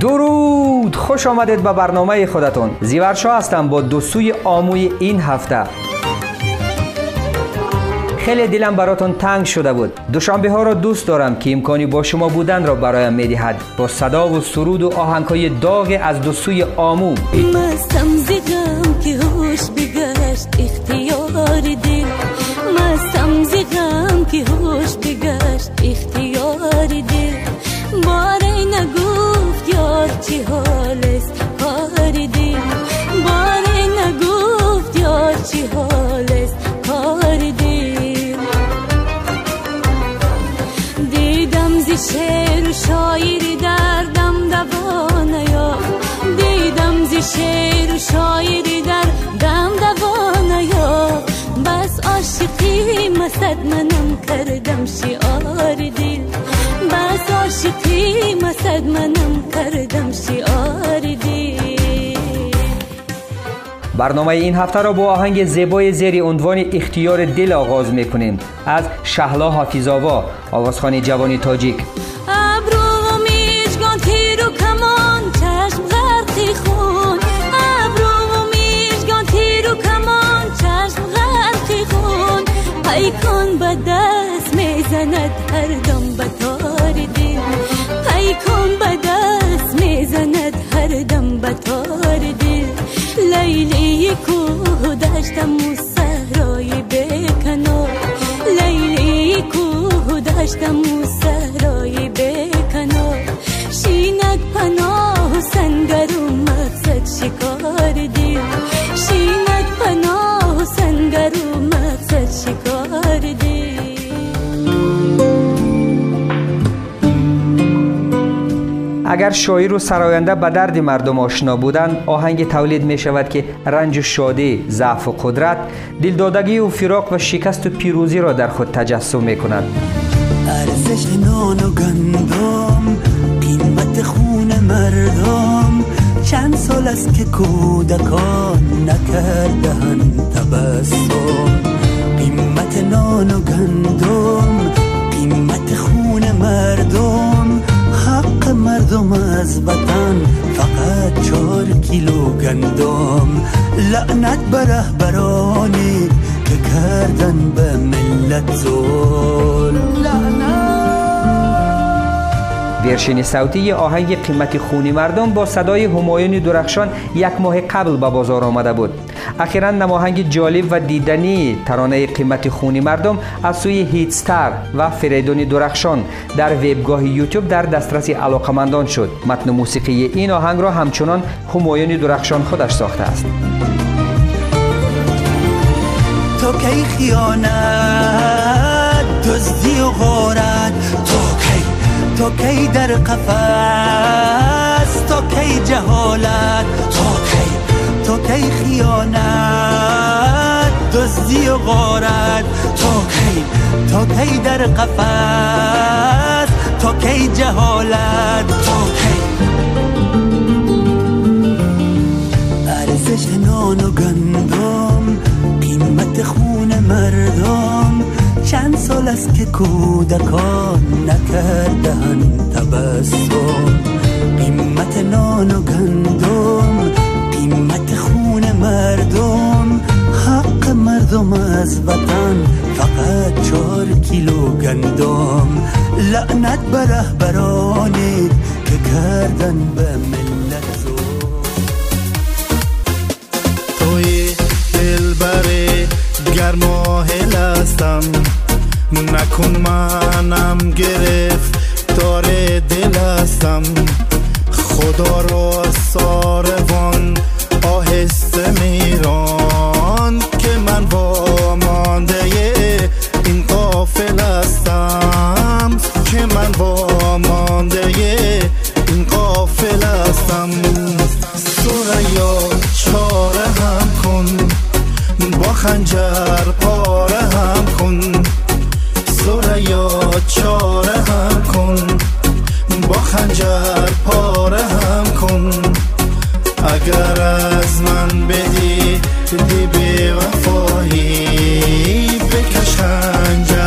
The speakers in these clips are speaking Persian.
درود. خوش آمدید به برنامه خودتون. زیورشا هستم با دوسوی آموی این هفته. خیلی دلم براتون تنگ شده بود. دوشنبه ها را دوست دارم که امکانی با شما بودن را برایم می‌دهد. با صدا و سرود و آهنگ های داغ از دوسوی آمو. مستم که هوش بگشت اختیار دل. مستم مسد منم کردم شعار دل. بس عاشقی مسد منم کردم شعار دل. برنامه این هفته را با آهنگ زیبای زیر عنوان اختیار دل آغاز می‌کنیم. از شهلا حافظاوا آوازخانی جوانی تاجیک. پیکان به دست می‌زند هر دم به تار دل. پیکان به دست می‌زند هر دم به تار دل. لیلی کوه دشتم و صحرای بکنار لیلی کوه دشتم و صحرای بکنار شینک پناه و سنگر و مقصد شکار دل. شینک پناه و سنگر و اگر شاعر و سراینده به درد مردم آشنا بودند آهنگ تولید می شود که رنج و شادی ضعف و قدرت دلدادگی و فراق و شکست و پیروزی را در خود تجسم می کند. ارزش نان و گندم قیمت خون مردم چند سال است که کودکان نکردهند تبسم. قیمت نان و گندم از وطن فقط چهار کیلو گندم. لعنت به رهبرانی که کردن به ملت ظلم ورشین صوتی آهنگ قیمت خونی مردم با صدای همایون درخشان یک ماه قبل به بازار آمده بود اخیرا نماهنگ جالب و دیدنی ترانه قیمت خونی مردم از سوی هیتستر و فریدون درخشان در وبگاه یوتیوب در دسترس علاقمندان شد متن موسیقی این آهنگ را همچنان همایون درخشان خودش ساخته است تا کی خیانت دزدی و تا کی در قفس؟ تا کی جهالت؟ تا کی تا کی خیانت؟ دزدی و غارت؟ تا کی تا کی در قفس؟ تا کی جهالت؟ تا کی چند سال است که کودکان نکردن تبسم. قیمت نان و گندم قیمت خون مردم حق مردم از وطن فقط چهار کیلو گندم. لعنت به رهبرانی که کردن به ملت. توی دلبر گرما هستم. نکن منم گرفت. داره دل هستم خدا را ساروان اگر از من بدی دی به وفایی بکش خنجر.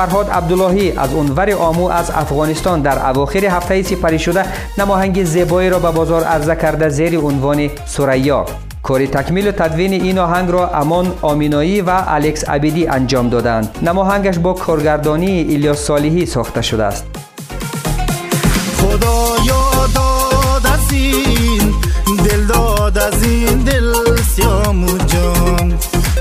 فرهاد عبداللهی از اونور آمو از افغانستان در اواخر هفته سپری شده نماهنگ زیبایی را به بازار عرضه کرده زیر عنوان سریا کاری تکمیل و تدوین این آهنگ را امان آمینایی و الکس عبیدی انجام دادند. نماهنگش با کارگردانی ایلیاس صالحی ساخته شده است. داد دل داد دل سیام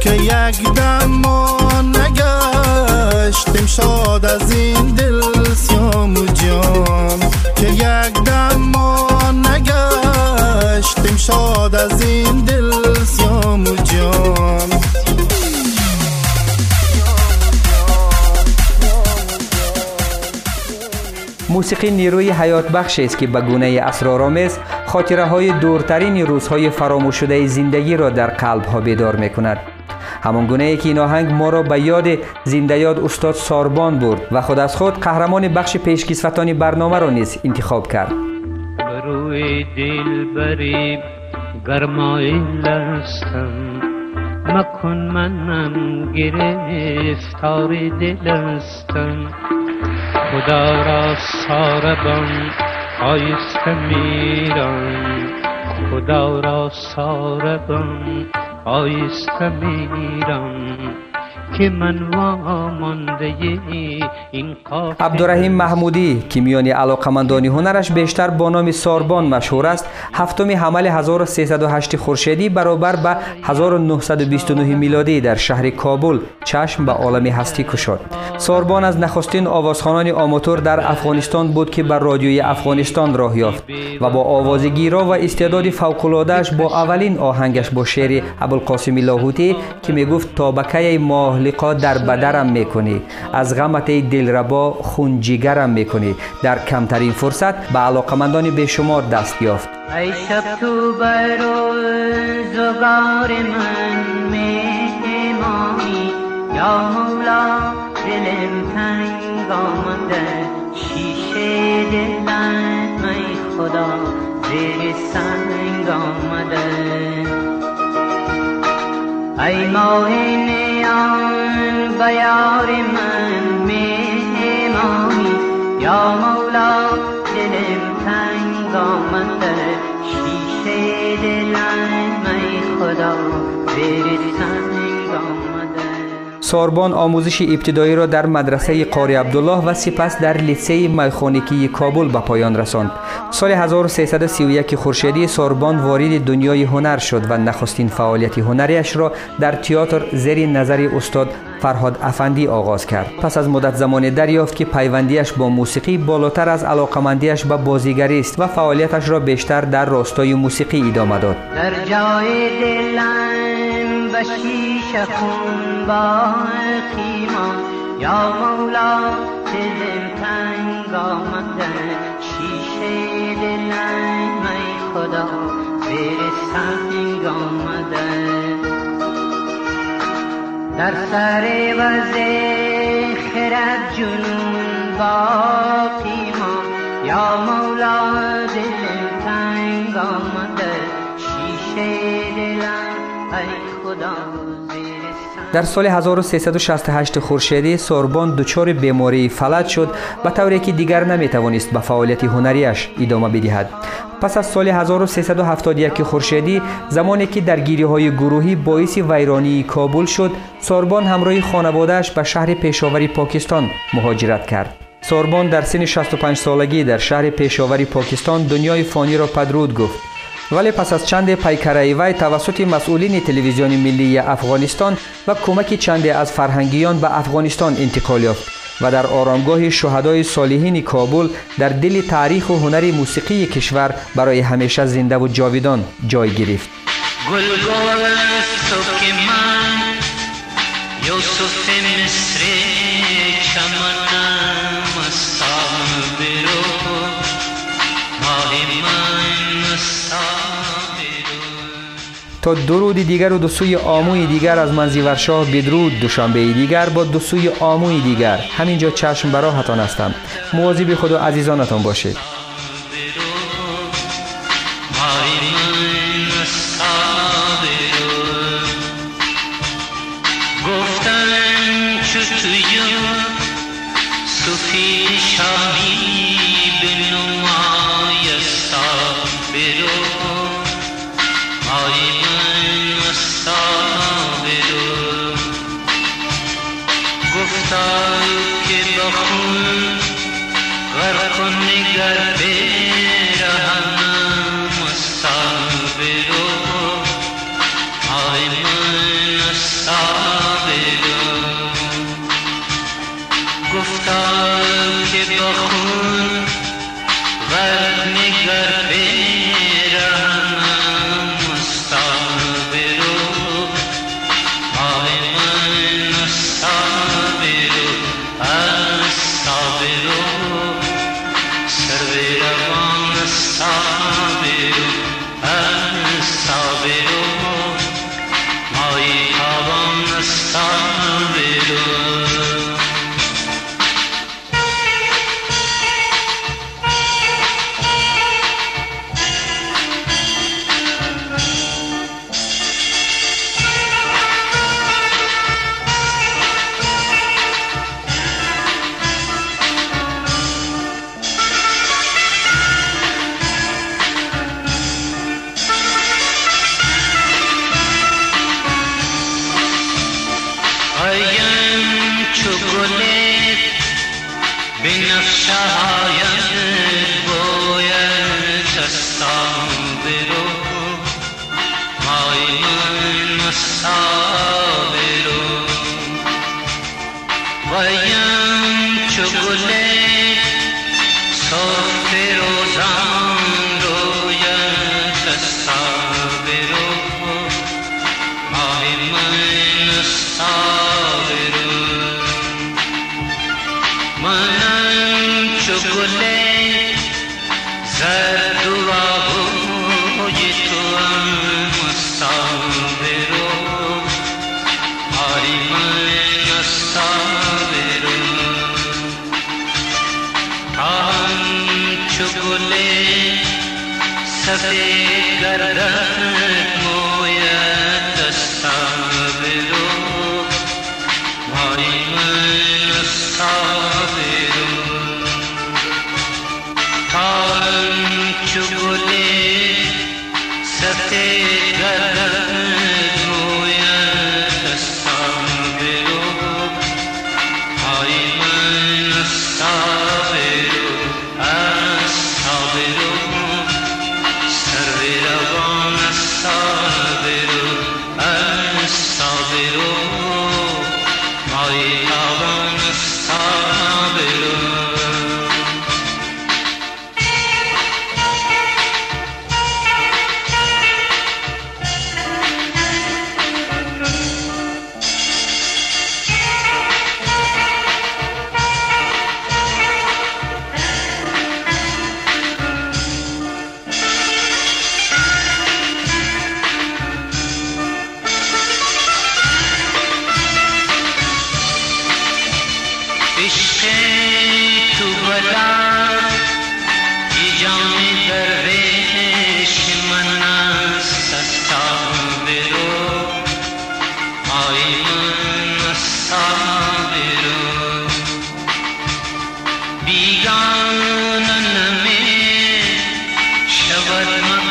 که یک دم ما نگشتیم شاد از این دل سیام جان که یک دم ما نگشتیم شاد از این دل سیام جان موسیقی نیروی حیات بخش است که به گونه اسرارآمیز خاطره های دورترین روزهای فراموش شده زندگی را در قلب ها بیدار می کند. همان گونه ای که این آهنگ ما را به یاد زنده یاد استاد ساربان برد و خود از خود قهرمان بخش پیشکسوتانی برنامه را نیز انتخاب کرد. روی دل بری گرمای لستم مکن منم گرفتار دل استم خدا را ساربان آیسته میرم. خدا را ساربان آیسته میرم که من وامانده این قافله عبدالرحیم محمودی که میان علاقمندان هنرش بیشتر با نام ساربان مشهور است. هفتم حمل 1308 خورشیدی برابر به 1929 میلادی در شهر کابل چشم به عالم هستی کشاد. ساربان از نخستین آوازخوانان آماتور در افغانستان بود که بر رادیوی افغانستان راه یافت و با آواز گیرا و استعداد فوق‌العاده‌اش با اولین آهنگش با شعر ابوالقاسم لاهوتی که می‌گفت تا بکه ماه لقا در بدرم می‌کنی. از غمت دلربا خون جگرم می‌کنی. در کمترین فرصت به علاقمندان بیشمار دست یافت. ای شب تو بر روزگار من میمانی یا مولا دلم تنگ آمده شیشه دلت ای خدا زیر سنگ آمده. ای ماه نیان به یار من میمانی یا مولا دلم تنگ آمده شیشه دلم ای خدا آمده ساربان آموزش ابتدایی را در مدرسه قاری عبدالله و سپس در لیسه میخانیکی کابل به پایان رساند. سال 1331 خورشیدی ساربان وارد دنیای هنر شد و نخستین فعالیت هنریش را در تئاتر زیر نظر استاد فرهاد افندی آغاز کرد پس از مدت زمان دریافت که پیوندیش با موسیقی بالاتر از علاقمندیش به بازیگری است و فعالیتش را بیشتر در راستای موسیقی ادامه داد در جای دلم شیشه خون باقی یا مولا دلم تنگ آمده. شیشه دلم ای خدا. زیر سنگ آمده. در سر وز خرد جنون باقی در سال 1368 خورشیدی سوربان دچار بیماری فلج شد به طوری که دیگر نمی‌توانست به فعالیت هنریش ادامه بدهد. پس از سال 1371 خورشیدی زمانی که درگیری های گروهی باعث ویرانی کابل شد سوربان همراه خانوادهش به شهر پیشاوری پاکستان مهاجرت کرد. سوربان در سن 65 سالگی در شهر پیشاوری پاکستان دنیای فانی را پدرود گفت. ولی پس از چند پیکره وی توسط مسئولین تلویزیون ملی افغانستان و کمک چند از فرهنگیان به افغانستان انتقال یافت و در آرامگاه شهدای صالحین کابل در دل تاریخ و هنر موسیقی کشور برای همیشه زنده و جاویدان جای گرفت. مستان تا درود دیگر و دو سوی آموی دیگر از من زیورشاه بدرود دوشنبه دیگر با دو سوی آموی دیگر. همینجا چشم براهتان هستم. مواظب خود و عزیزانتان باشید من बोले बिन सहाय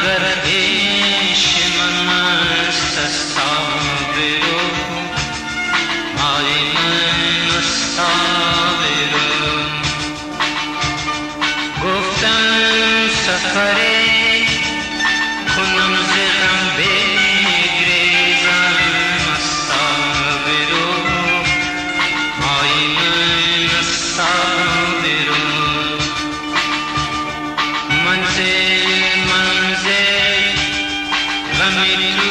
नगर سر